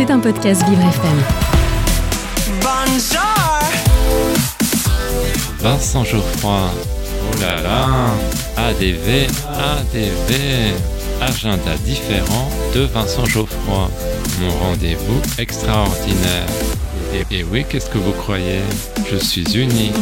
C'est un podcast Vivre FM. Vincent Geoffroy. Oh là là. ADV, ADV. Agenda différent de Vincent Geoffroy. Mon rendez-vous extraordinaire. Et, et oui, qu'est-ce que vous croyez? Je suis unique.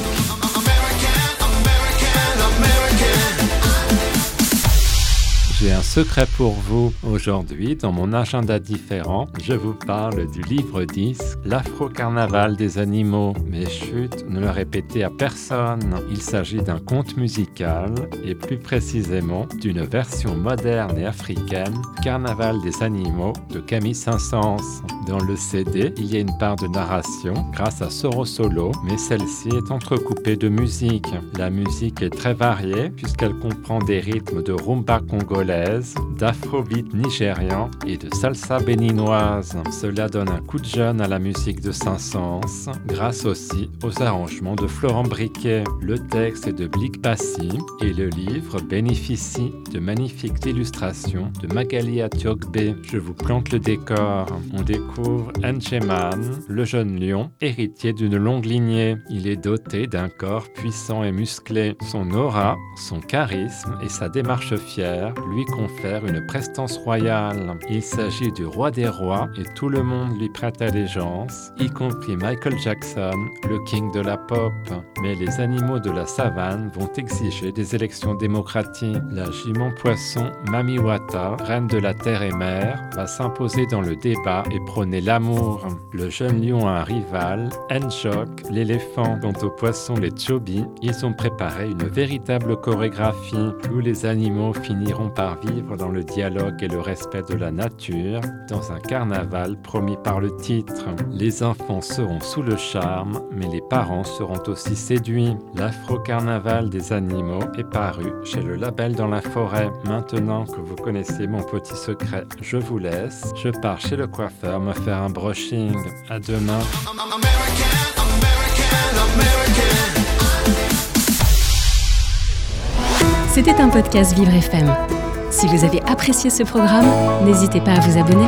J'ai un secret pour vous. Aujourd'hui, dans mon agenda différent, je vous parle du livre 10, L'Afro-Carnaval des animaux. Mais chut, ne le répétez à personne. Il s'agit d'un conte musical, et plus précisément d'une version moderne et africaine, Carnaval des animaux de Camille Saint-Saëns. Dans le CD, il y a une part de narration grâce à Soro Solo, mais celle-ci est entrecoupée de musique. La musique est très variée puisqu'elle comprend des rythmes de rumba congolais d'afrobeat nigérian et de salsa béninoise. Cela donne un coup de jeune à la musique de Saint-Saëns, grâce aussi aux arrangements de Florent Briquet. Le texte est de Blick Passy et le livre bénéficie de magnifiques illustrations de Magali Atiogbe. Je vous plante le décor. On découvre Ncheman, le jeune lion, héritier d'une longue lignée. Il est doté d'un corps puissant et musclé. Son aura, son charisme et sa démarche fière lui confère une prestance royale. Il s'agit du roi des rois et tout le monde lui prête allégeance, y compris Michael Jackson, le king de la pop. Mais les animaux de la savane vont exiger des élections démocratiques. La jument poisson Mamiwata, reine de la terre et mer, va s'imposer dans le débat et prôner l'amour. Le jeune lion a un rival, Enjok, l'éléphant. Quant aux poissons, les Chobi, ils ont préparé une véritable chorégraphie. Tous les animaux finiront par vivre dans le dialogue et le respect de la nature, dans un carnaval promis par le titre. Les enfants seront sous le charme, mais les parents seront aussi séduits. L'Afro-Carnaval des animaux est paru chez le label dans la forêt. Maintenant que vous connaissez mon petit secret, je vous laisse. Je pars chez le coiffeur faire un brushing. À demain. C'était un podcast Vivre FM. Si vous avez apprécié ce programme, n'hésitez pas à vous abonner.